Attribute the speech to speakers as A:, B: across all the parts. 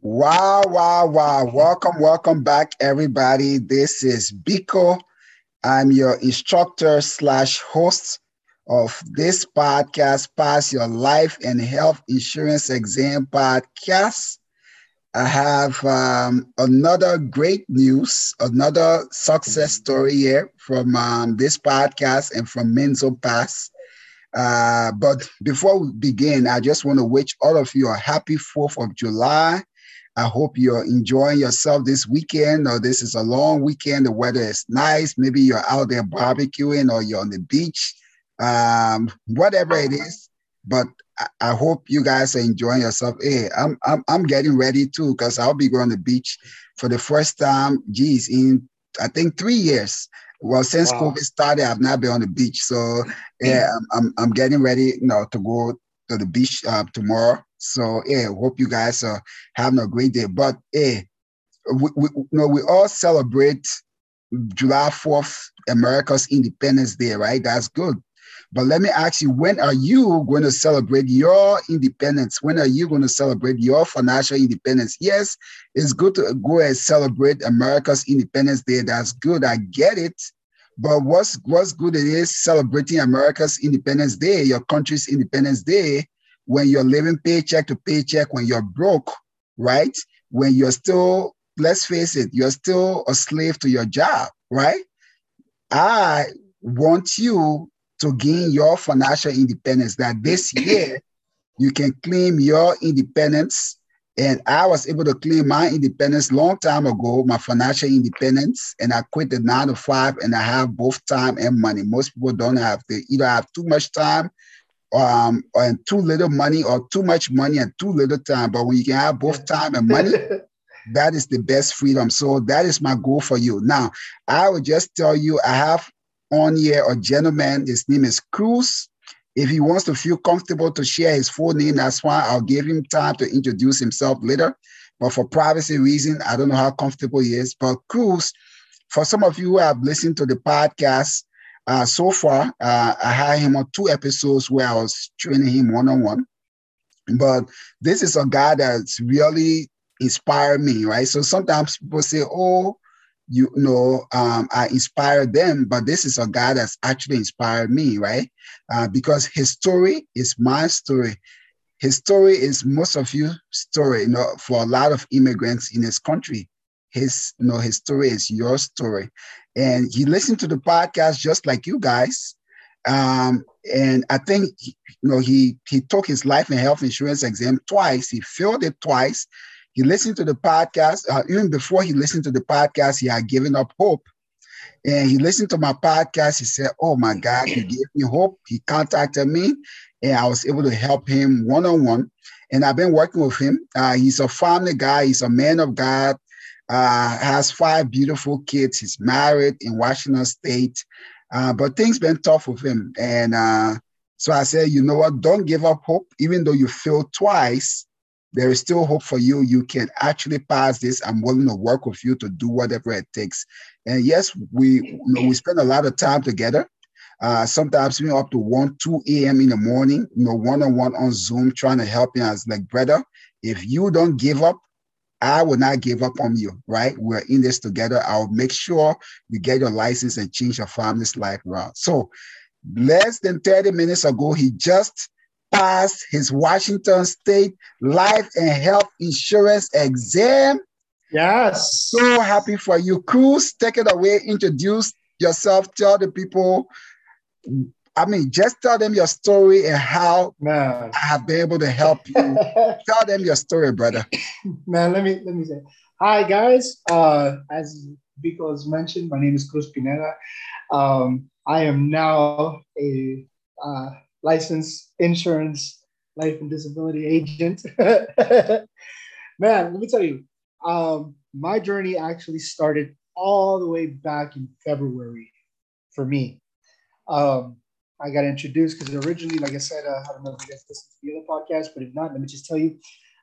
A: Wow, wow, wow. Welcome, welcome back, everybody. This is Biko. I'm your instructor slash host of this podcast, Pass Your Life and Health Insurance Exam podcast. I have um, another great news, another success story here from um, this podcast and from Minzo Pass. Uh, but before we begin, I just want to wish all of you a happy 4th of July. I hope you're enjoying yourself this weekend, or this is a long weekend. The weather is nice. Maybe you're out there barbecuing, or you're on the beach, um, whatever it is. But I, I hope you guys are enjoying yourself. Hey, I'm I'm, I'm getting ready too, because I'll be going to the beach for the first time. Geez, in I think three years. Well, since wow. COVID started, I've not been on the beach. So yeah, I'm, I'm, I'm getting ready, you know, to go to the beach uh, tomorrow. So yeah, hope you guys are having a great day. But hey, we, we you know we all celebrate July 4th, America's Independence Day, right? That's good. But let me ask you, when are you going to celebrate your independence? When are you going to celebrate your financial independence? Yes, it's good to go and celebrate America's Independence Day. That's good. I get it. But what's what's good it is celebrating America's Independence Day, your country's Independence Day, when you're living paycheck to paycheck, when you're broke, right? When you're still, let's face it, you're still a slave to your job, right? I want you to gain your financial independence. That this year you can claim your independence. And I was able to claim my independence long time ago, my financial independence, and I quit the nine to five, and I have both time and money. Most people don't have. They either have too much time, um, and too little money, or too much money and too little time. But when you can have both time and money, that is the best freedom. So that is my goal for you. Now, I will just tell you, I have on here a gentleman. His name is Cruz. If he wants to feel comfortable to share his full name, that's why I'll give him time to introduce himself later. But for privacy reason, I don't know how comfortable he is. But Cruz, for some of you who have listened to the podcast uh, so far, uh, I had him on two episodes where I was training him one on one. But this is a guy that's really inspired me, right? So sometimes people say, "Oh, you know, um, I inspired them, but this is a guy that's actually inspired me, right? Uh, because his story is my story. His story is most of you story, you know, for a lot of immigrants in his country. His, you know, his story is your story. And he listened to the podcast just like you guys. Um, and I think, you know, he he took his life and health insurance exam twice. He failed it twice he listened to the podcast. Uh, even before he listened to the podcast, he had given up hope. And he listened to my podcast. He said, Oh my God, you gave me hope. He contacted me and I was able to help him one on one. And I've been working with him. Uh, he's a family guy, he's a man of God, uh, has five beautiful kids. He's married in Washington State. Uh, but things been tough with him. And uh, so I said, you know what? Don't give up hope, even though you failed twice there is still hope for you. You can actually pass this. I'm willing to work with you to do whatever it takes. And yes, we you know, we spend a lot of time together. Uh, sometimes we up to 1, 2 a.m. in the morning, you know, one-on-one on Zoom, trying to help you as like, brother, if you don't give up, I will not give up on you, right? We're in this together. I'll make sure you get your license and change your family's life around. So less than 30 minutes ago, he just passed his Washington State life and health insurance exam.
B: Yes.
A: So happy for you. Cruz, take it away. Introduce yourself. Tell the people. I mean, just tell them your story and how Man. I have been able to help you. tell them your story, brother.
B: Man, let me let me say. Hi guys. Uh, as Biko has mentioned, my name is Cruz Pineda. Um, I am now a uh, licensed insurance life and disability agent. Man, let me tell you, um, my journey actually started all the way back in February for me. Um, I got introduced because originally, like I said, uh, I don't know if you guys listen to the other podcast, but if not, let me just tell you,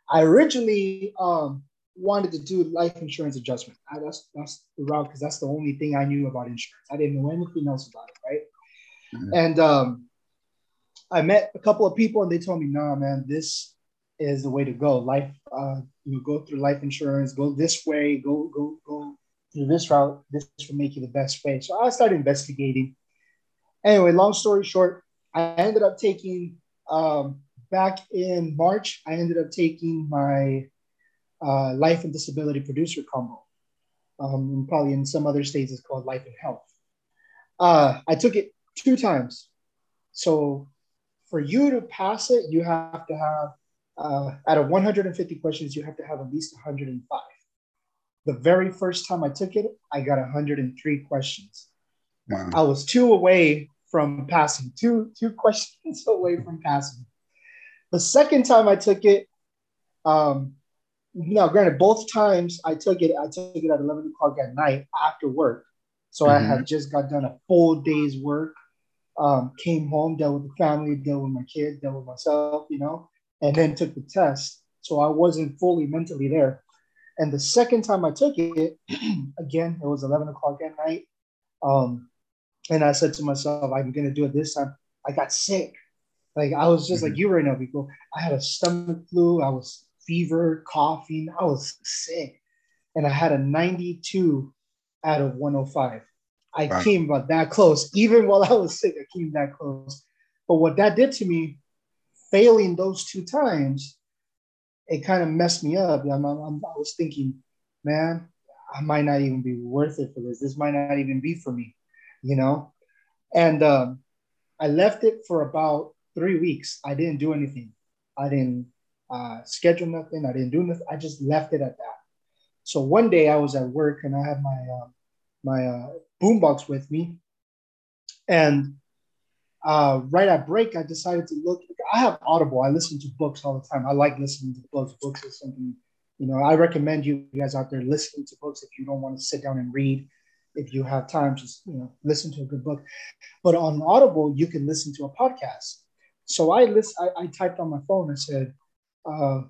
B: I originally um, wanted to do life insurance adjustment. I, that's that's the route because that's the only thing I knew about insurance. I didn't know anything else about it, right? Mm-hmm. And um, I met a couple of people and they told me, nah, man, this is the way to go. Life, uh, you go through life insurance, go this way, go go go through this route. This will make you the best way. So I started investigating. Anyway, long story short, I ended up taking um, back in March. I ended up taking my uh, life and disability producer combo. Um, probably in some other states, it's called life and health. Uh, I took it two times. So for you to pass it, you have to have uh, out of 150 questions, you have to have at least 105. The very first time I took it, I got 103 questions. Wow. I was two away from passing, two, two questions away from passing. The second time I took it, um, now granted, both times I took it, I took it at 11 o'clock at night after work. So mm-hmm. I had just got done a full day's work, um, came home, dealt with the family, dealt with my kids, dealt with myself, you know, and then took the test. So I wasn't fully mentally there. And the second time I took it, again, it was 11 o'clock at night. Um, and I said to myself, I'm going to do it this time. I got sick. Like I was just mm-hmm. like you right now, people. I had a stomach flu. I was fever, coughing. I was sick. And I had a 92 out of 105. I wow. came about that close. Even while I was sick, I came that close. But what that did to me failing those two times, it kind of messed me up. I'm, I'm, i was thinking, man, I might not even be worth it for this. This might not even be for me, you know? And um, I left it for about three weeks. I didn't do anything. I didn't uh, schedule nothing. I didn't do nothing. I just left it at that. So one day I was at work and I had my uh, my uh, boombox with me, and uh, right at break, I decided to look. I have Audible. I listen to books all the time. I like listening to books. Books is something, you know, I recommend you guys out there listening to books if you don't want to sit down and read. If you have time, just you know, listen to a good book. But on Audible, you can listen to a podcast. So I list. I, I typed on my phone. I said, uh,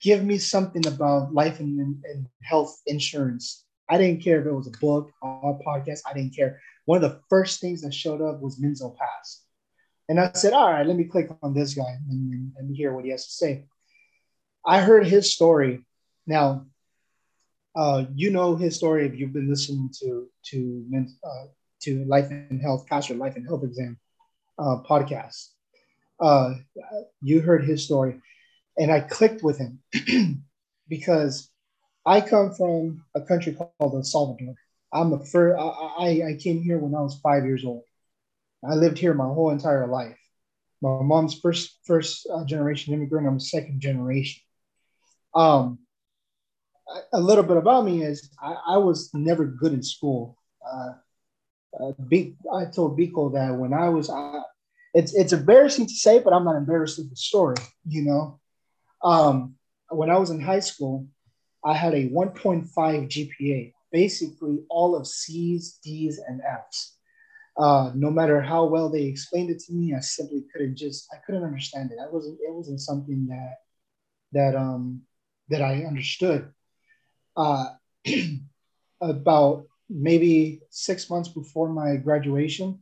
B: "Give me something about life and, and health insurance." I didn't care if it was a book or a podcast. I didn't care. One of the first things that showed up was Minzo Pass and I said, all right, let me click on this guy and, and hear what he has to say. I heard his story. Now, uh, you know his story if you've been listening to to uh, to Life and Health, Pass Your Life and Health Exam uh, podcast. Uh, you heard his story, and I clicked with him because I come from a country called El Salvador. I'm a fir- I, I came here when I was five years old. I lived here my whole entire life. My mom's first first uh, generation immigrant. I'm second generation. Um, a little bit about me is I, I was never good in school. Uh, uh, B, I told Biko that when I was, it's it's embarrassing to say, but I'm not embarrassed with the story. You know, um, when I was in high school, I had a 1.5 GPA, basically all of C's, D's, and F's uh, no matter how well they explained it to me, I simply couldn't just I couldn't understand it. I wasn't it wasn't something that that um that I understood. Uh, about maybe six months before my graduation,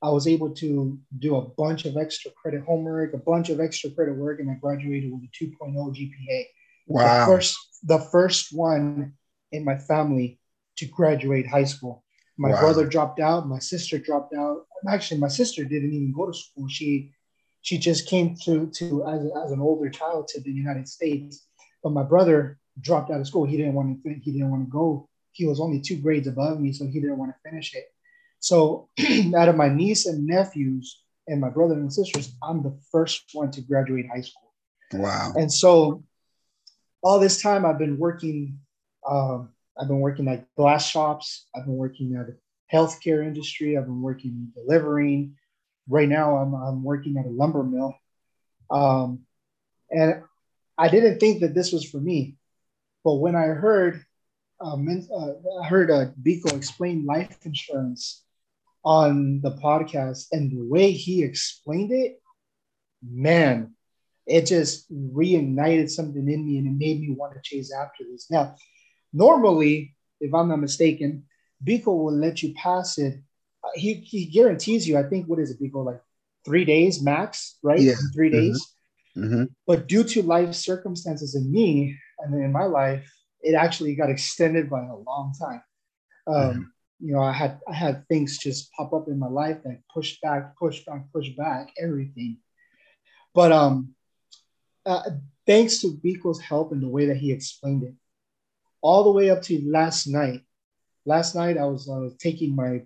B: I was able to do a bunch of extra credit homework, a bunch of extra credit work, and I graduated with a 2.0 GPA. Wow. The first, the first one in my family to graduate high school. My wow. brother dropped out. My sister dropped out. Actually, my sister didn't even go to school. She she just came to to as, as an older child to the United States. But my brother dropped out of school. He didn't want to. He didn't want to go. He was only two grades above me, so he didn't want to finish it. So, out of my niece and nephews and my brother and sisters, I'm the first one to graduate high school.
A: Wow!
B: And so, all this time I've been working um, I've been working at glass shops. I've been working at the healthcare industry. I've been working delivering. Right now, I'm, I'm working at a lumber mill. Um, and I didn't think that this was for me. But when I heard, um, uh, I heard uh, Biko explain life insurance on the podcast and the way he explained it, man, it just reignited something in me and it made me want to chase after this. Now, Normally, if I'm not mistaken, Biko will let you pass it. Uh, he, he guarantees you, I think, what is it, Biko, like three days max, right?
A: Yeah.
B: three mm-hmm. days. Mm-hmm. But due to life circumstances in me and in my life, it actually got extended by a long time. Um, mm-hmm. You know, I had I had things just pop up in my life that pushed back, pushed back, pushed back everything. But um, uh, thanks to Biko's help and the way that he explained it, all the way up to last night. Last night I was uh, taking my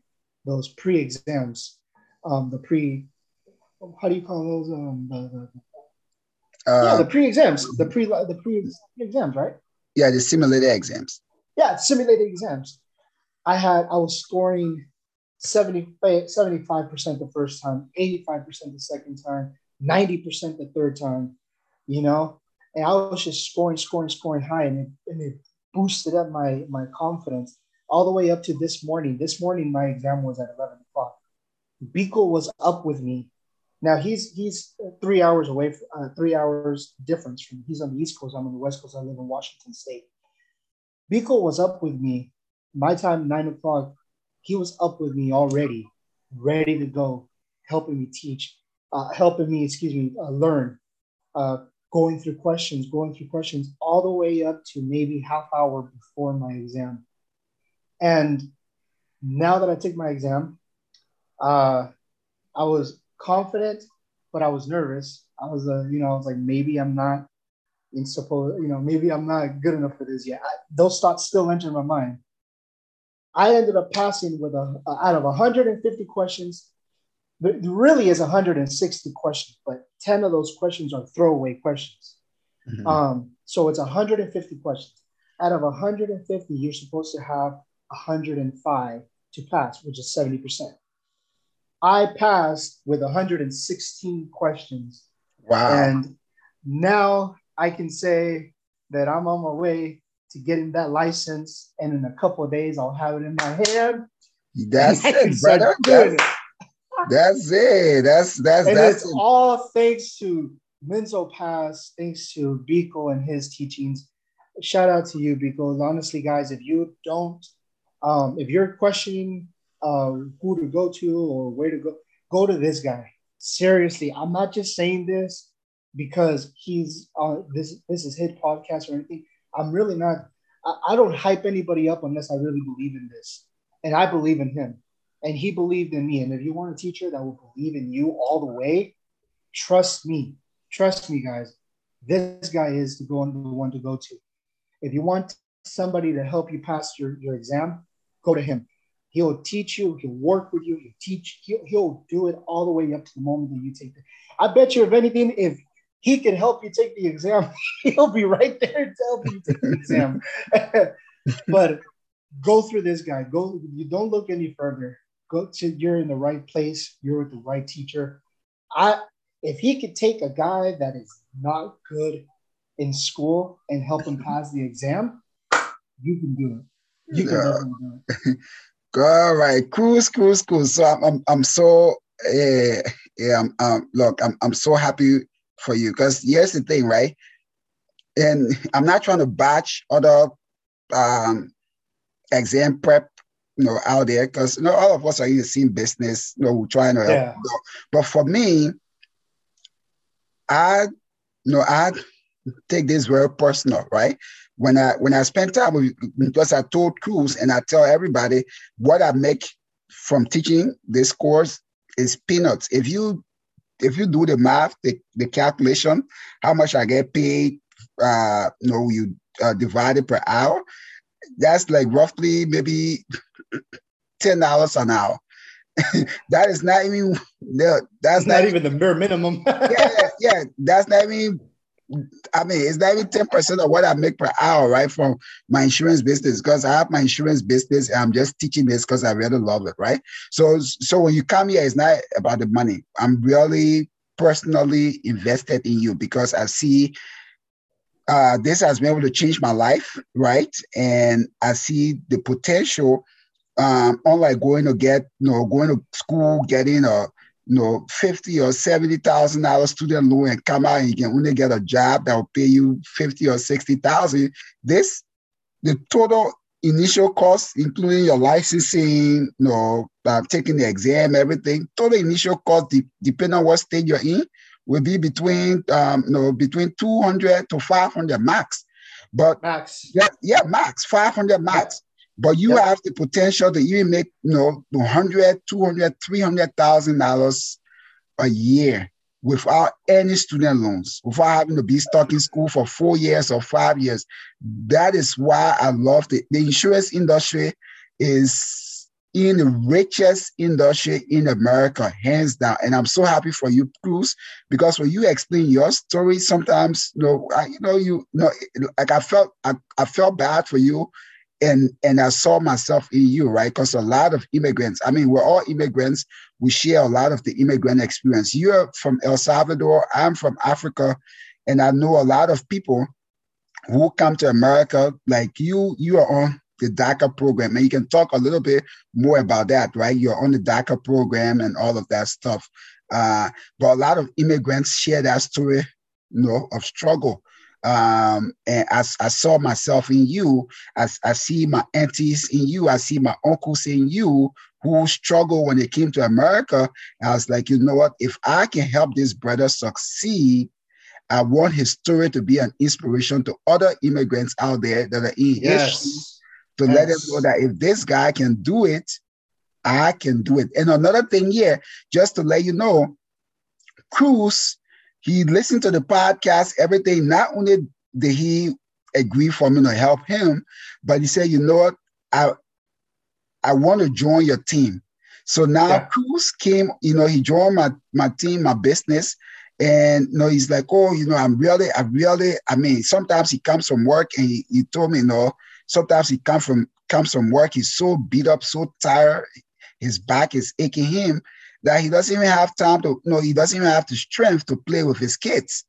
B: those pre exams, um, the pre, how do you call those? Um, the, the, uh, yeah, the pre exams, the pre the pre exams, right?
A: Yeah, the simulated exams.
B: Yeah, simulated exams. I had I was scoring 70, 75% the first time, 85% the second time, 90% the third time, you know? And I was just scoring, scoring, scoring high, and it, and it boosted up my, my confidence all the way up to this morning. This morning, my exam was at 11 o'clock. Biko was up with me. Now he's he's three hours away, uh, three hours difference from. He's on the East Coast. I'm on the West Coast. I live in Washington State. Biko was up with me. My time nine o'clock. He was up with me already, ready to go, helping me teach, uh, helping me, excuse me, uh, learn, uh, going through questions, going through questions, all the way up to maybe half hour before my exam. And now that I took my exam, uh, I was confident, but I was nervous. I was, uh, you know, I was like, maybe I'm not in suppose, you know, maybe I'm not good enough for this yet. I, those thoughts still enter my mind. I ended up passing with a, out of 150 questions. There really is 160 questions, but 10 of those questions are throwaway questions. Mm-hmm. Um, so it's 150 questions. Out of 150, you're supposed to have 105 to pass, which is 70%. I passed with 116 questions.
A: Wow.
B: And now I can say that I'm on my way to getting that license. And in a couple of days, I'll have it in my hand.
A: That's it, brother. That's, that's, it. That's that's
B: and
A: that's
B: it's it. all thanks to Minzo Pass, thanks to Biko and his teachings. Shout out to you, Biko. Honestly, guys, if you don't um, if you're questioning uh, who to go to or where to go, go to this guy. Seriously, I'm not just saying this because he's uh, this this is his podcast or anything. I'm really not. I, I don't hype anybody up unless I really believe in this, and I believe in him, and he believed in me. And if you want a teacher that will believe in you all the way, trust me, trust me, guys. This guy is the one to go to. If you want somebody to help you pass your, your exam, go to him. He'll teach you, he'll work with you, he'll teach, he'll, he'll do it all the way up to the moment that you take it. I bet you, if anything, if he can help you take the exam, he'll be right there to help you take the exam. but go through this guy. Go, you don't look any further. Go to you're in the right place, you're with the right teacher. I if he could take a guy that is not good in school and help him pass the exam, you can do it. You can do it.
A: All right, cool, cool, cool. So I'm, I'm, I'm so, uh, yeah, I'm, um, look, I'm, I'm so happy for you because here's the thing, right? And I'm not trying to batch other um, exam prep, you know, out there because you know all of us are in the same business. You know, we're trying to help. Yeah. But for me, I, you know, I take this very personal, right? When I when I spend time with because I told Cruz and I tell everybody what I make from teaching this course is peanuts. If you if you do the math, the, the calculation, how much I get paid, uh, you know, you uh, divide it per hour, that's like roughly maybe ten dollars an hour. that is not even no, that's
B: not, not even the bare minimum.
A: yeah, yeah, that's not even I mean, it's not even 10% of what I make per hour, right? From my insurance business, because I have my insurance business and I'm just teaching this because I really love it, right? So, so when you come here, it's not about the money. I'm really personally invested in you because I see uh, this has been able to change my life, right? And I see the potential, um, unlike going to get, you know, going to school, getting a you know, fifty or seventy thousand dollars student loan and come out and you can only get a job that will pay you fifty or sixty thousand. This the total initial cost, including your licensing, you know, uh, taking the exam, everything, total initial cost, de- depending on what state you're in, will be between um, you know between 200 to 500 max. But
B: max.
A: Yeah, yeah, max 500 max. But you have the potential that you make you know 100, 200, 300,000 dollars a year without any student loans, without having to be stuck in school for four years or five years. That is why I love it. The insurance industry is in the richest industry in America, hands down. And I'm so happy for you, Cruz, because when you explain your story, sometimes you know, I, you know, you, you know, like I felt, I, I felt bad for you and and I saw myself in you, right? Because a lot of immigrants, I mean, we're all immigrants. We share a lot of the immigrant experience. You're from El Salvador. I'm from Africa, and I know a lot of people who come to America. Like you, you are on the DACA program, and you can talk a little bit more about that, right? You're on the DACA program and all of that stuff. Uh, but a lot of immigrants share that story, you know, of struggle um, and I, I saw myself in you. I, I see my aunties in you. I see my uncles in you who struggle when they came to America. I was like, you know what? If I can help this brother succeed, I want his story to be an inspiration to other immigrants out there that are in yes. history to yes. let them know that if this guy can do it, I can do it. And another thing here, just to let you know, Cruz he listened to the podcast, everything. Not only did he agree for me to help him, but he said, you know what, I I want to join your team. So now yeah. Cruz came, you know, he joined my my team, my business. And you know, he's like, oh, you know, I'm really, I really, I mean, sometimes he comes from work and he, he told me, you know, sometimes he comes from comes from work, he's so beat up, so tired, his back is aching him that he doesn't even have time to, no, he doesn't even have the strength to play with his kids.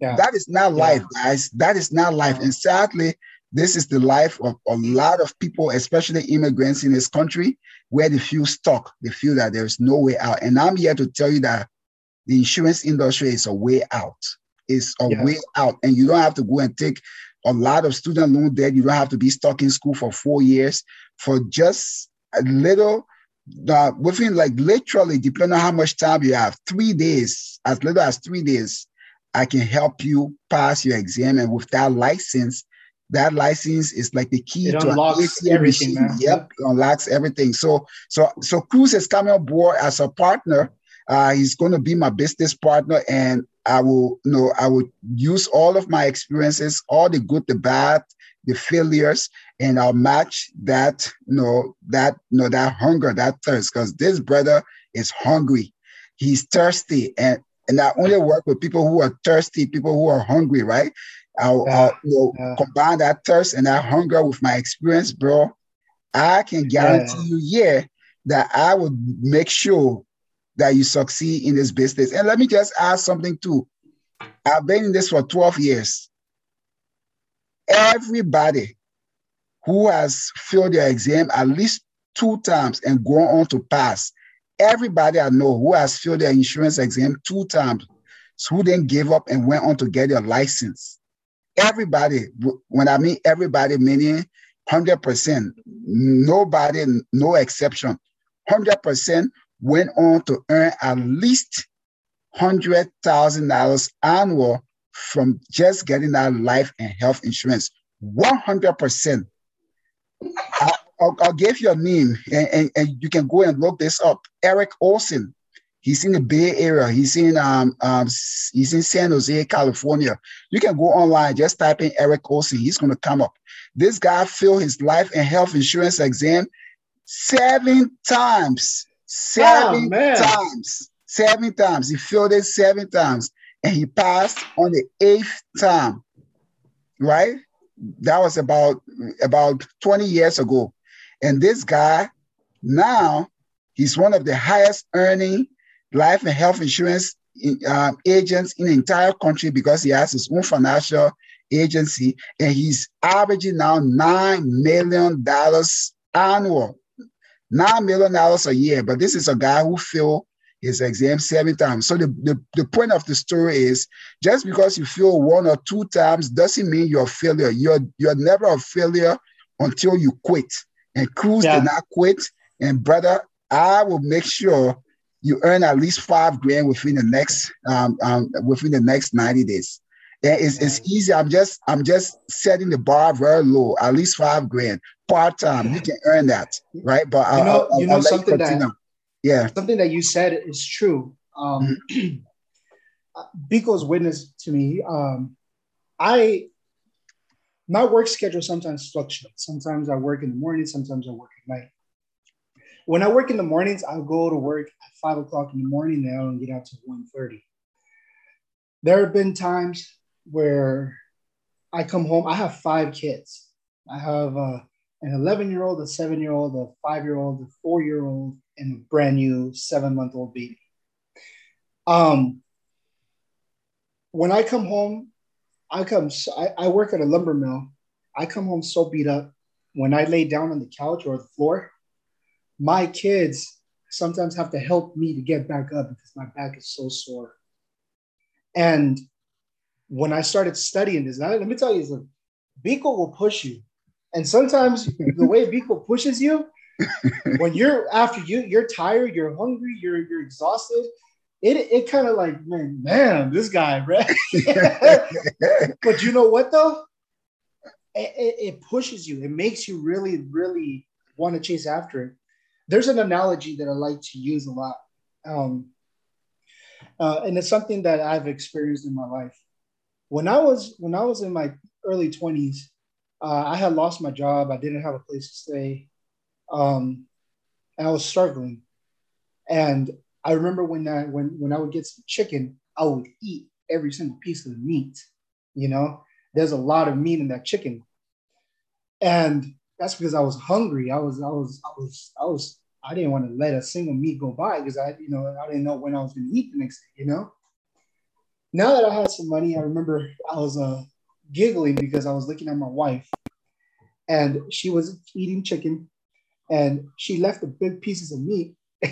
A: Yeah. That is not life, yeah. guys. That is not life. And sadly, this is the life of a lot of people, especially immigrants in this country, where they feel stuck. They feel that there's no way out. And I'm here to tell you that the insurance industry is a way out. It's a yeah. way out. And you don't have to go and take a lot of student loan debt. You don't have to be stuck in school for four years for just a little that within like literally, depending on how much time you have, three days, as little as three days, I can help you pass your exam. And with that license, that license is like the key
B: it
A: to
B: unlocks everything. Man.
A: Yep, unlocks everything. So, so, so Cruz is coming on board as a partner. Uh, he's going to be my business partner, and I will, you know, I will use all of my experiences, all the good, the bad, the failures, and I'll match that, you know, that, you know, that hunger, that thirst, because this brother is hungry. He's thirsty. And, and I only work with people who are thirsty, people who are hungry, right? I'll, yeah, I'll you know, yeah. combine that thirst and that hunger with my experience, bro. I can guarantee yeah. you, yeah, that I would make sure that you succeed in this business. And let me just add something too. I've been in this for 12 years. Everybody who has failed their exam at least two times and gone on to pass. Everybody I know who has failed their insurance exam two times, who then gave up and went on to get their license. Everybody, when I mean everybody, meaning 100%, nobody, no exception, 100% went on to earn at least $100,000 annual from just getting that life and health insurance. 100%. I'll, I'll, give you a name and, and, and, you can go and look this up. Eric Olson. He's in the Bay Area. He's in um, um he's in San Jose, California. You can go online, just type in Eric Olson. He's gonna come up. This guy failed his life and health insurance exam seven times. Seven oh, times. Seven times. He failed it seven times. And he passed on the eighth time. Right? that was about about 20 years ago. And this guy now he's one of the highest earning life and health insurance uh, agents in the entire country because he has his own financial agency and he's averaging now nine million dollars annual, nine million dollars a year. But this is a guy who feel his exam seven times. So the, the, the point of the story is just because you fail one or two times doesn't mean you're a failure. You're you're never a failure until you quit. And Cruz yeah. did not quit. And brother, I will make sure you earn at least five grand within the next um, um, within the next 90 days. And it's, it's easy. I'm just I'm just setting the bar very low, at least five grand part time. You can earn that, right? But
B: you know, I'll, you know something that
A: yeah,
B: something that you said is true. Um, mm-hmm. Biko's witness to me. Um, I my work schedule sometimes fluctuates. Sometimes I work in the morning, sometimes I work at night. When I work in the mornings, I'll go to work at five o'clock in the morning now and I don't get out to 1.30. There have been times where I come home, I have five kids. I have uh, an 11 year old, a seven year old, a five year old, a four year old, and brand new seven month old baby. Um, when I come home, I come, I, I work at a lumber mill. I come home so beat up. When I lay down on the couch or the floor, my kids sometimes have to help me to get back up because my back is so sore. And when I started studying this, now, let me tell you. Biko will push you. And sometimes the way Biko pushes you, when you're after you, you're tired, you're hungry, you're you're exhausted. It it kind of like, man, man, this guy, right? but you know what though? It, it, it pushes you. It makes you really, really want to chase after it. There's an analogy that I like to use a lot, um, uh, and it's something that I've experienced in my life. When I was when I was in my early 20s, uh, I had lost my job. I didn't have a place to stay. Um, and I was struggling. And I remember when I when when I would get some chicken, I would eat every single piece of the meat. You know, there's a lot of meat in that chicken, and that's because I was hungry. I was I was I was I was I didn't want to let a single meat go by because I you know I didn't know when I was going to eat the next day. You know. Now that I had some money, I remember I was uh, giggling because I was looking at my wife, and she was eating chicken, and she left the big pieces of meat,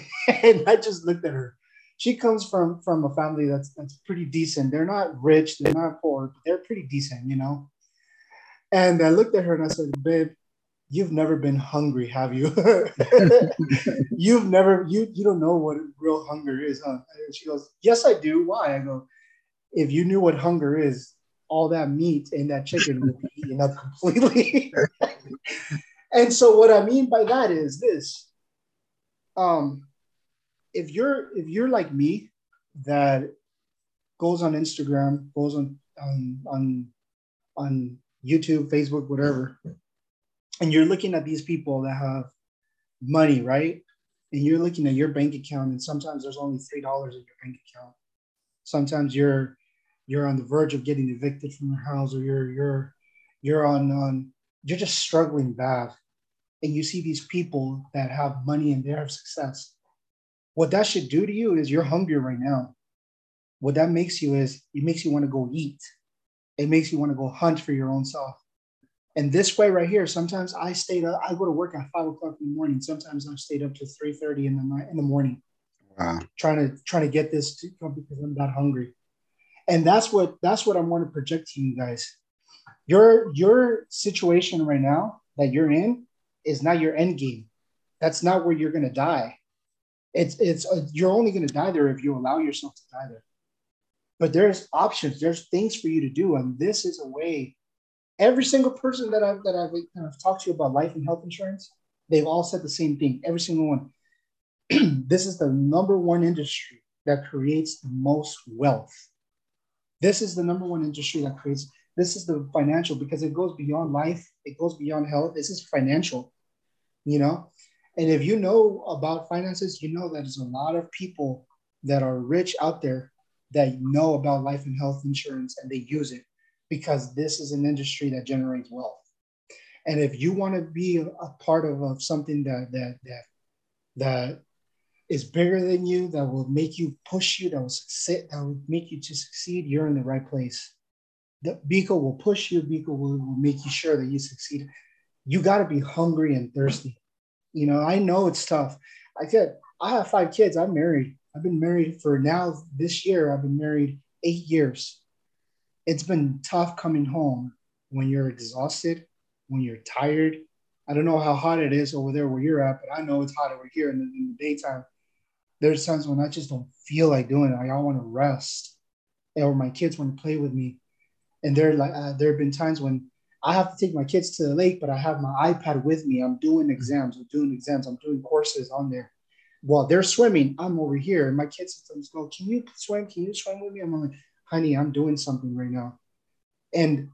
B: and I just looked at her. She comes from from a family that's that's pretty decent. They're not rich, they're not poor, but they're pretty decent, you know. And I looked at her and I said, "Babe, you've never been hungry, have you? you've never you you don't know what real hunger is, huh?" And she goes, "Yes, I do. Why?" I go, "If you knew what hunger is, all that meat and that chicken would be eaten up completely." and so what I mean by that is this um, if you're if you're like me, that goes on Instagram, goes on on on, on YouTube, Facebook, whatever, and you're looking at these people that have money, right? And you're looking at your bank account, and sometimes there's only three dollars in your bank account. Sometimes you're you're on the verge of getting evicted from your house, or you're you're you're on on you're just struggling bad and you see these people that have money and they have success, what that should do to you is you're hungry right now. What that makes you is it makes you want to go eat. It makes you want to go hunt for your own self. And this way right here, sometimes I stayed up, I go to work at five o'clock in the morning. Sometimes I've stayed up to 3:30 in the night in the morning. Wow. Trying to trying to get this to come because I'm that hungry. And that's what that's what I want to project to you guys. Your your situation right now that you're in is not your end game. That's not where you're going to die. It's it's uh, you're only going to die there if you allow yourself to die there. But there's options. There's things for you to do, and this is a way. Every single person that I've that I've kind of talked to about life and health insurance, they've all said the same thing. Every single one. this is the number one industry that creates the most wealth. This is the number one industry that creates this is the financial because it goes beyond life, it goes beyond health. This is financial, you know. And if you know about finances, you know that there's a lot of people that are rich out there that know about life and health insurance and they use it because this is an industry that generates wealth. And if you want to be a part of, of something that that that that is bigger than you, that will make you push you, that will succeed, that will make you to succeed, you're in the right place the Biko will push you, Biko will, will make you sure that you succeed. You got to be hungry and thirsty. You know, I know it's tough. I said, I have five kids. I'm married. I've been married for now this year. I've been married eight years. It's been tough coming home when you're exhausted, when you're tired. I don't know how hot it is over there where you're at, but I know it's hot over here in the, in the daytime. There's times when I just don't feel like doing it. Like, I want to rest, or my kids want to play with me. And there, like, uh, there have been times when I have to take my kids to the lake, but I have my iPad with me. I'm doing exams. I'm doing exams. I'm doing courses on there. While they're swimming, I'm over here, and my kids sometimes go, "Can you swim? Can you swim with me?" I'm like, "Honey, I'm doing something right now." And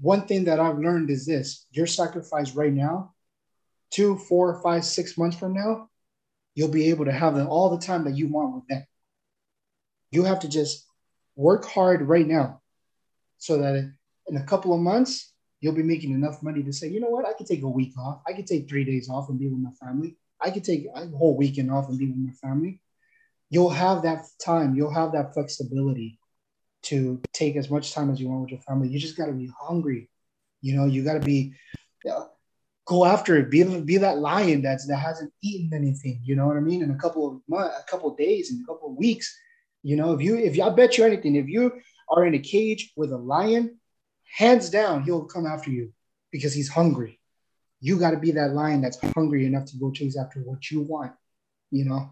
B: one thing that I've learned is this: your sacrifice right now, two, four, five, six months from now, you'll be able to have the, all the time that you want with them. You have to just work hard right now, so that in a couple of months you'll be making enough money to say, you know what, I could take a week off. I could take three days off and be with my family. I could take a whole weekend off and be with my family. You'll have that time. You'll have that flexibility to take as much time as you want with your family. You just got to be hungry. You know, you got to be uh, go after it. Be be that lion that's that hasn't eaten anything. You know what I mean? In a couple of months, a couple of days, in a couple of weeks. You know, if you if I bet you anything, if you are in a cage with a lion, hands down, he'll come after you because he's hungry. You got to be that lion that's hungry enough to go chase after what you want. You know,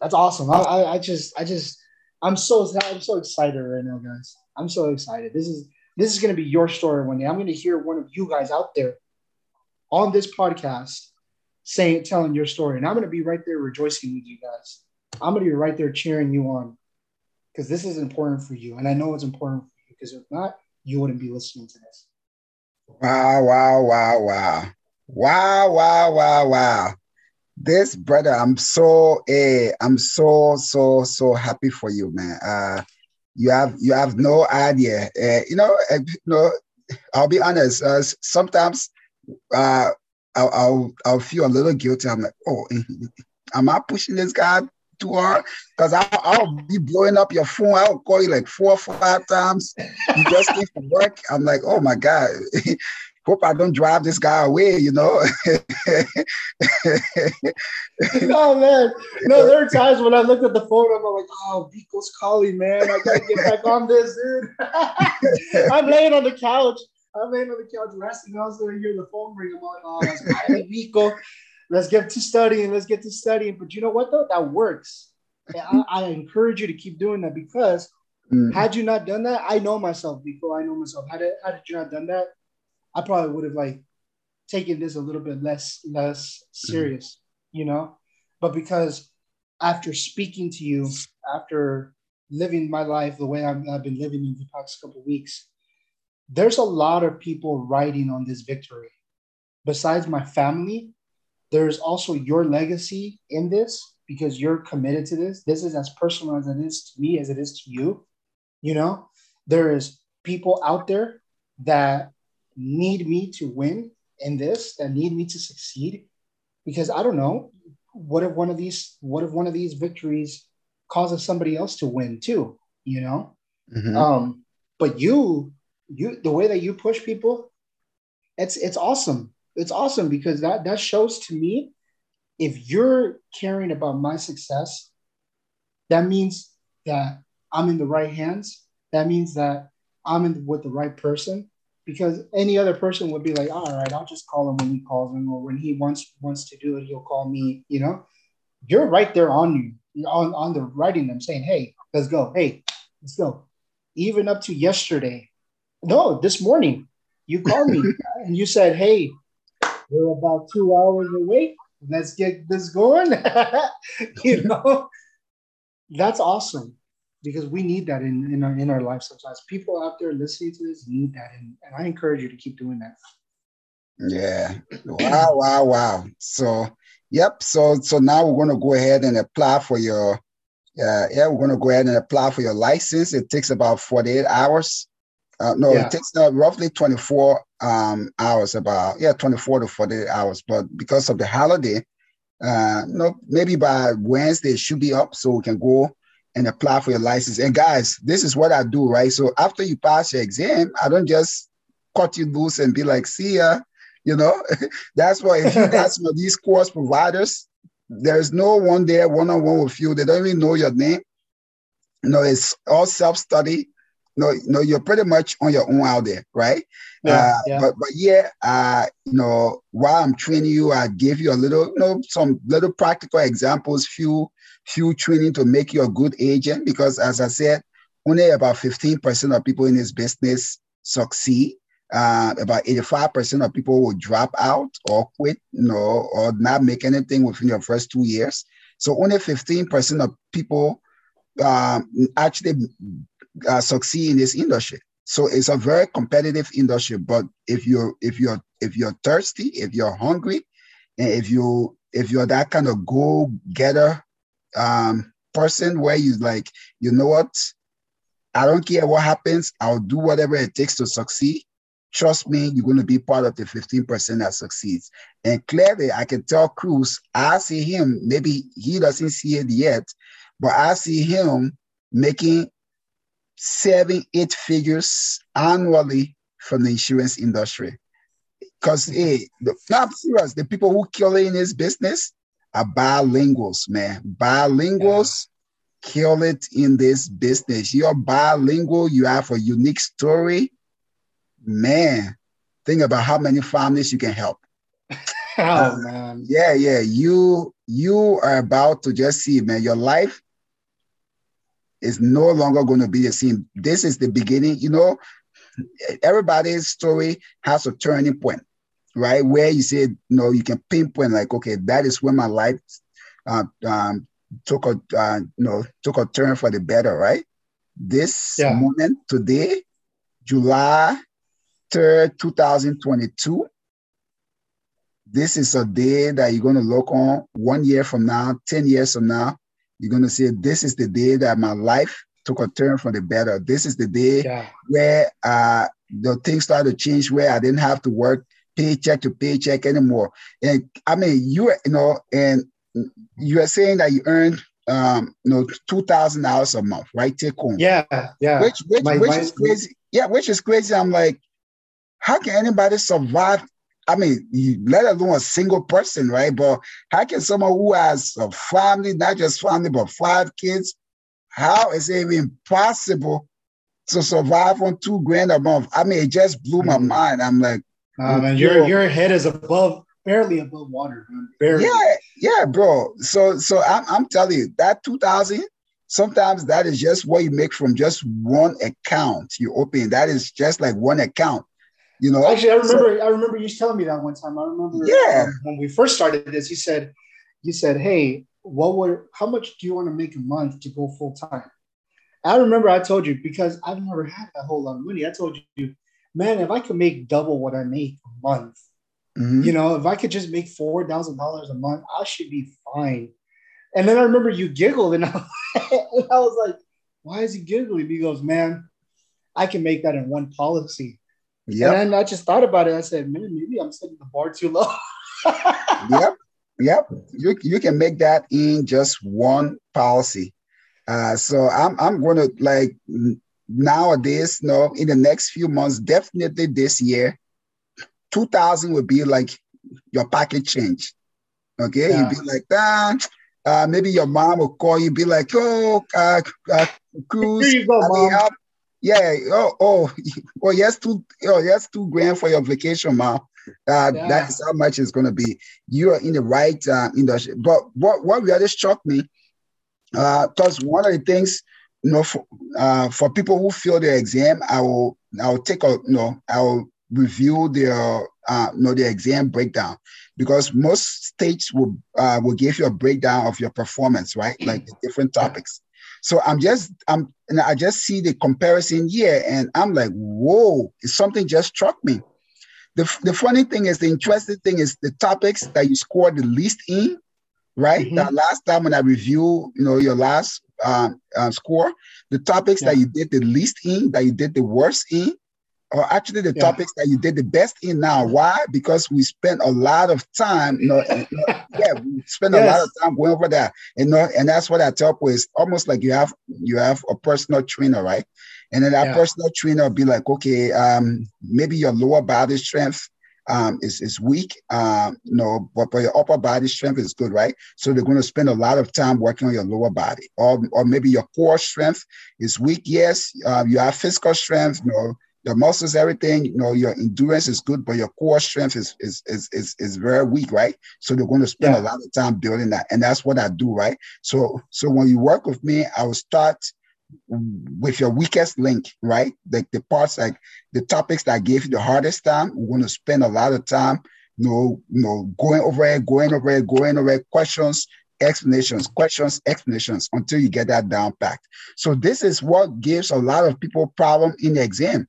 B: that's awesome. I, I, I just, I just, I'm so, I'm so excited right now, guys. I'm so excited. This is, this is going to be your story one day. I'm going to hear one of you guys out there on this podcast saying, telling your story, and I'm going to be right there rejoicing with you guys. I'm going to be right there cheering you on because this is important for you, and I know it's important for you because if not, you wouldn't be listening to this.
A: Wow, wow, wow, wow. Wow, wow, wow, wow. This brother, I'm so eh, I'm so, so, so happy for you, man. Uh you have you have no idea. Uh, you know, uh, you know, I'll be honest, uh, sometimes uh I'll, I'll I'll feel a little guilty. I'm like, oh, am I pushing this guy too hard because I'll, I'll, be blowing up your phone. I'll call you like four or five times. You just came from work. I'm like, oh my God. Hope I don't drive this guy away, you know.
B: oh man. No, there are times when I look at the phone, I'm like, oh, Biko's calling, man. I gotta get back on this, dude. I'm laying on the couch. I'm laying on the couch resting. I was gonna hear the phone ring. I'm like, oh, that's Biko let's get to studying, let's get to studying. But you know what though? That works. I, I, encourage you to keep doing that because mm. had you not done that, I know myself before I know myself. Had it, had you not done that, I probably would have like taken this a little bit less less serious, mm. you know. But because after speaking to you, after living my life the way I've, I've been living in the past couple weeks, there's a lot of people writing on this victory. Besides my family, there's also your legacy in this because you're committed to this. This is as personal as it is to me as it is to you. You know, there is people out there that need me to win in this, that need me to succeed. Because I don't know, what if one of these, what if one of these victories causes somebody else to win too? You know? Mm-hmm. Um, but you, you the way that you push people, it's it's awesome it's awesome because that that shows to me if you're caring about my success, that means that I'm in the right hands. That means that I'm in with the right person. Because any other person would be like, all right, I'll just call him when he calls him, or when he wants wants to do it, he'll call me. You know, you're right there on you, you're on on the writing them, saying, hey, let's go. Hey, let's go. Even up to yesterday, no, this morning, you called me and you said, hey, we're about two hours away. Let's get this going. you know, that's awesome because we need that in, in, our, in our life sometimes. People out there listening to this need that. And, and I encourage you to keep doing that.
A: Yeah. Wow, wow, wow. So, yep. So, so now we're going to go ahead and apply for your, uh, yeah, we're going to go ahead and apply for your license. It takes about 48 hours. Uh, no, yeah. it takes uh, roughly 24 um, hours, about, yeah, 24 to 48 hours. But because of the holiday, uh, no, maybe by Wednesday it should be up so we can go and apply for your license. And guys, this is what I do, right? So after you pass your exam, I don't just cut you loose and be like, see ya. You know, that's why if you some of these course providers, there's no one there one on one with you. They don't even know your name. You know, it's all self study no, no, you're pretty much on your own out there, right? Yeah, uh, yeah. But but yeah, uh, you know, while I'm training you, I give you a little, you know, some little practical examples, few few training to make you a good agent. Because as I said, only about 15% of people in this business succeed. Uh, about 85% of people will drop out or quit, you know, or not make anything within your first two years. So only 15% of people um, actually uh, succeed in this industry. So it's a very competitive industry. But if you're if you're if you're thirsty, if you're hungry, and if you if you're that kind of go getter um, person where you like, you know what, I don't care what happens, I'll do whatever it takes to succeed. Trust me, you're going to be part of the 15% that succeeds. And clearly, I can tell Cruz, I see him, maybe he doesn't see it yet, but I see him making seven, eight figures annually from the insurance industry. Because hey, the, not serious, the people who kill it in this business are bilinguals, man. Bilinguals yeah. kill it in this business. You're bilingual, you have a unique story. Man, think about how many families you can help.
B: oh uh, man.
A: Yeah, yeah. You you are about to just see, man, your life is no longer going to be the same. This is the beginning. You know, everybody's story has a turning point, right? Where you say, no, you can pinpoint like, okay, that is when my life uh, um, took a, uh, you know, took a turn for the better, right? This yeah. moment today, July 3rd, 2022, this is a day that you're going to look on one year from now, 10 years from now, you're going to say, This is the day that my life took a turn for the better. This is the day yeah. where uh, the things started to change, where I didn't have to work paycheck to paycheck anymore. And I mean, you, you know, and you are saying that you earned um, you know, two thousand dollars a month, right? Take home.
B: Yeah, yeah.
A: Which which, my, which my, is crazy. Yeah, which is crazy. I'm like, how can anybody survive I mean, you, let alone a single person, right? But how can someone who has a family, not just family, but five kids, how is it even possible to survive on two grand a month? I mean, it just blew my mm-hmm. mind. I'm like,
B: man, your your head is above, barely above water, man. Barely.
A: Yeah, yeah, bro. So, so I'm, I'm telling you that two thousand. Sometimes that is just what you make from just one account you open. That is just like one account. You know,
B: actually, I remember. So, I remember you telling me that one time. I remember.
A: Yeah.
B: When we first started this, you said, you said, "Hey, what would? How much do you want to make a month to go full time?" I remember I told you because I've never had a whole lot of money. I told you, man, if I could make double what I make a month, mm-hmm. you know, if I could just make four thousand dollars a month, I should be fine. And then I remember you giggled, and I, and I was like, "Why is he giggling?" He goes, "Man, I can make that in one policy." Yeah. And I just thought about it. I said, man, maybe I'm setting the bar too low.
A: yep. Yep. You, you can make that in just one policy. Uh, so I'm I'm gonna like nowadays, no, in the next few months, definitely this year, 2000 would be like your pocket change. Okay, yeah. you'd be like, ah, uh, maybe your mom will call you, be like, oh, uh, uh, Cruz, Here you go, mom. Yeah. Oh, oh, oh, yes, two, oh, yes, two grand for your vacation, mom. Uh, yeah. That is how much it's going to be. You are in the right uh, industry. But what, what really struck me, because uh, one of the things, you know, for, uh, for people who fail their exam, I will, I will take a, you know, I will review their, uh, you know, the exam breakdown because most states will, uh, will give you a breakdown of your performance, right? Like the different topics. So I'm just I'm and I just see the comparison here, and I'm like, whoa, something just struck me. The, the funny thing is, the interesting thing is the topics that you scored the least in, right? Mm-hmm. That last time when I review, you know, your last um, uh, score, the topics yeah. that you did the least in, that you did the worst in, or actually the yeah. topics that you did the best in now. Why? Because we spent a lot of time, you know, you know yeah, we spend yes. a lot of time going over that. You know, and that's what I tell people is almost like you have you have a personal trainer, right? And then that yeah. personal trainer will be like, okay, um, maybe your lower body strength um, is, is weak, um, you know, but, but your upper body strength is good, right? So they're going to spend a lot of time working on your lower body. Or, or maybe your core strength is weak. Yes, uh, you have physical strength, you know, your muscles, everything, you know, your endurance is good, but your core strength is is is is, is very weak, right? So they're going to spend yeah. a lot of time building that. And that's what I do, right? So so when you work with me, I will start with your weakest link, right? Like the parts, like the topics that gave you the hardest time, we're going to spend a lot of time, you know, you know, going over it, going over it, going over it, questions, explanations, questions, explanations until you get that down packed. So this is what gives a lot of people problem in the exam.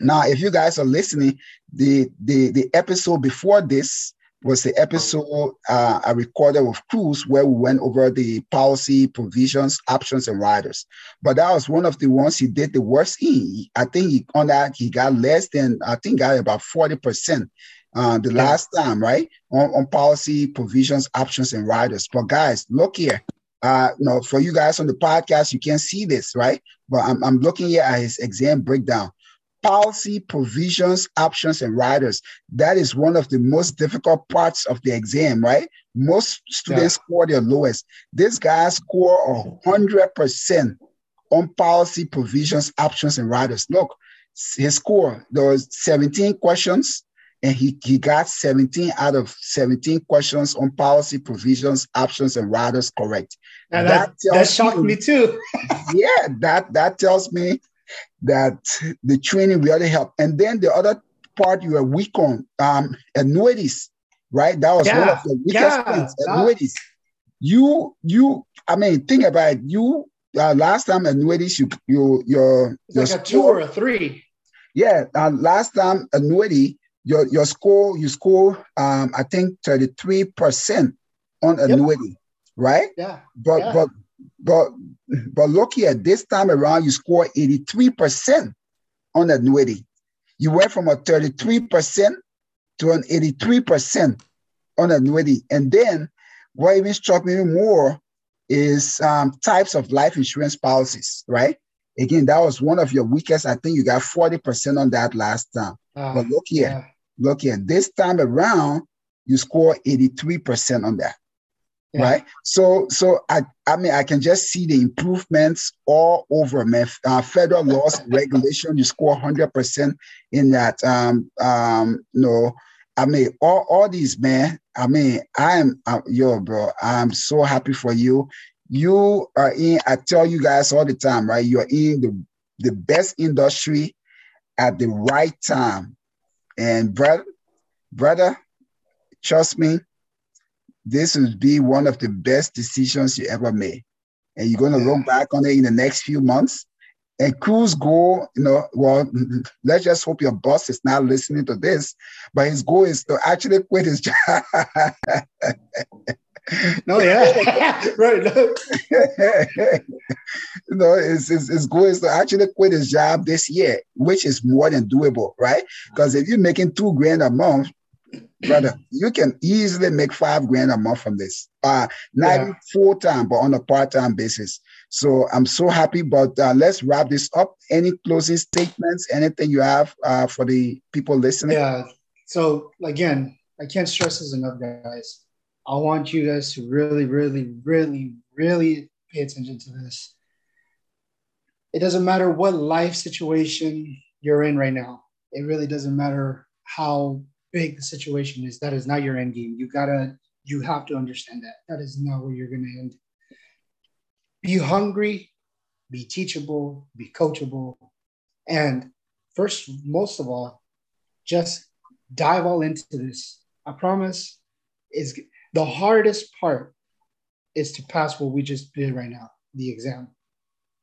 A: Now, if you guys are listening, the the the episode before this was the episode uh, I recorded with Cruz where we went over the policy, provisions, options, and riders. But that was one of the ones he did the worst in. I think he, on that he got less than I think got about forty percent uh, the last time, right? On, on policy, provisions, options, and riders. But guys, look here. Uh, you know, for you guys on the podcast, you can't see this, right? But I'm, I'm looking here at his exam breakdown policy, provisions, options, and riders. That is one of the most difficult parts of the exam, right? Most students yeah. score their lowest. This guy score 100% on policy, provisions, options, and riders. Look, his score, there was 17 questions, and he, he got 17 out of 17 questions on policy, provisions, options, and riders correct.
B: And that, that, that shocked me too.
A: yeah, that, that tells me that the training really helped. And then the other part you were weak on, um, annuities, right? That was yeah. one of the weakest yeah. points, annuities. You, you, I mean, think about it. You, uh, last time annuities, you, you, your,
B: your like a two or a three.
A: Yeah, uh, last time annuity, your your score, you score, um, I think thirty three percent on annuity, yep. right?
B: Yeah.
A: But
B: yeah.
A: but but but look here, this time around, you score 83% on annuity. You went from a 33% to an 83% on annuity. And then what even struck me more is um, types of life insurance policies, right? Again, that was one of your weakest. I think you got 40% on that last time. Uh, but look here, yeah. look here. This time around, you score 83% on that yeah. right? So, so I, I mean, I can just see the improvements all over. Man, uh, federal laws regulation, you score hundred percent in that. Um, um, no, I mean, all, all these, man. I mean, I'm, uh, yo, bro. I'm so happy for you. You are in. I tell you guys all the time, right? You're in the the best industry at the right time, and brother, brother, trust me this would be one of the best decisions you ever made. And you're going to look back on it in the next few months. And Cruz goal, you know, well, let's just hope your boss is not listening to this, but his goal is to actually quit his job.
B: no, yeah, right.
A: you know, his, his, his goal is to actually quit his job this year, which is more than doable, right? Because if you're making two grand a month, brother, you can easily make five grand a month from this. Uh, not yeah. full time, but on a part time basis. So I'm so happy. But uh, let's wrap this up. Any closing statements? Anything you have uh, for the people listening?
B: Yeah. So again, I can't stress this enough, guys. I want you guys to really, really, really, really pay attention to this. It doesn't matter what life situation you're in right now. It really doesn't matter how big the situation is, that is not your end game. You gotta, you have to understand that. That is not where you're gonna end. Be hungry, be teachable, be coachable, and first, most of all, just dive all into this. I promise is the hardest part is to pass what we just did right now, the exam.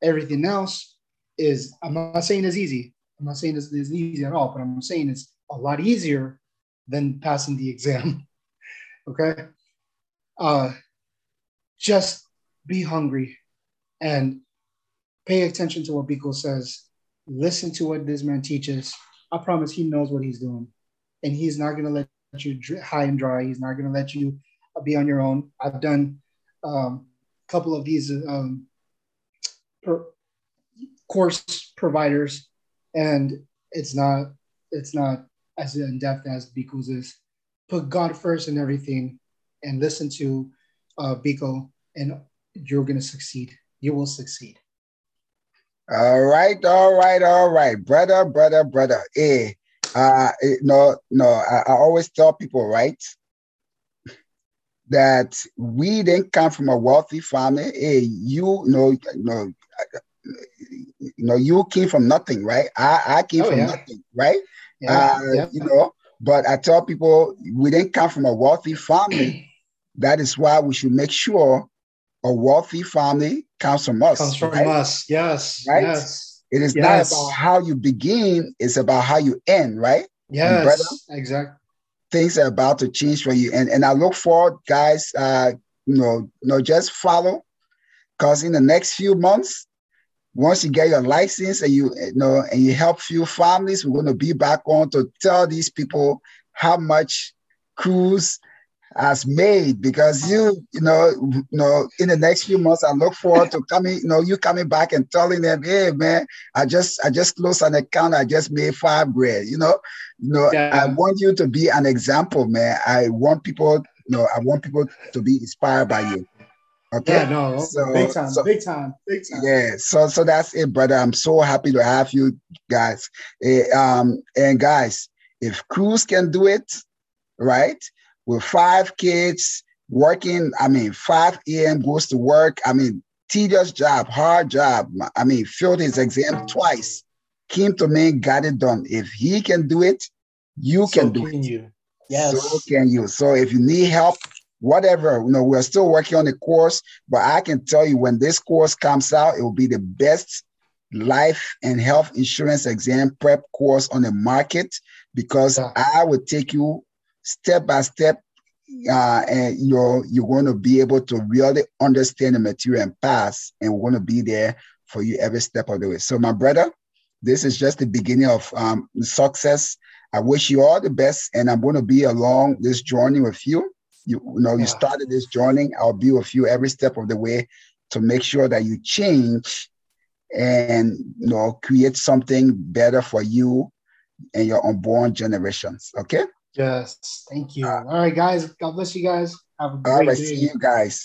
B: Everything else is, I'm not saying it's easy. I'm not saying it's, it's easy at all, but I'm saying it's a lot easier than passing the exam. okay. Uh, just be hungry and pay attention to what Biko says. Listen to what this man teaches. I promise he knows what he's doing. And he's not going to let you high and dry. He's not going to let you be on your own. I've done a um, couple of these um, per course providers, and it's not it's not as in depth as Biko's is. Put God first in everything, and listen to uh, Biko, and you're gonna succeed. You will succeed.
A: All right, all right, all right, brother, brother, brother. Hey, uh, eh, no, no. I, I always tell people, right, that we didn't come from a wealthy family. Hey, you know, you know, you know, you came from nothing, right? I, I came oh, from yeah. nothing, right? Yeah, uh, yeah. You know, but I tell people we didn't come from a wealthy family. that is why we should make sure a wealthy family comes from us.
B: Comes from right? us, yes.
A: Right?
B: Yes.
A: It is yes. not about how you begin, it's about how you end, right?
B: Yes, brother, exactly.
A: Things are about to change for you. And and I look forward, guys, uh, you know, you know, just follow. Because in the next few months, once you get your license and you, you know and you help few families, we're going to be back on to tell these people how much Cruz has made because you you know you know in the next few months I look forward to coming you know you coming back and telling them hey man I just I just closed an account. I just made five grand you know? You know yeah. I want you to be an example man. I want people you know I want people to be inspired by you
B: Okay. Yeah, no, so, big time, so, big time, big time.
A: Yeah, so so that's it, brother. I'm so happy to have you guys. Uh, um, and guys, if Cruz can do it, right, with five kids working, I mean, 5 a.m. goes to work. I mean, tedious job, hard job. I mean, failed his exam twice. Came to me, got it done. If he can do it, you so can do
B: can
A: it.
B: You. Yes.
A: So can you. So if you need help, whatever. You know, we're still working on the course, but I can tell you when this course comes out, it will be the best life and health insurance exam prep course on the market because yeah. I will take you step by step. Uh, and you're you're going to be able to really understand the material and pass, and we're going to be there for you every step of the way. So, my brother, this is just the beginning of um, success. I wish you all the best, and I'm going to be along this journey with you you, you know, yeah. you started this journey. I'll be with you every step of the way to make sure that you change and you know create something better for you and your unborn generations. Okay.
B: Yes. Thank you. Uh, all right, guys. God bless you guys. Have a great all right, day.
A: See you guys.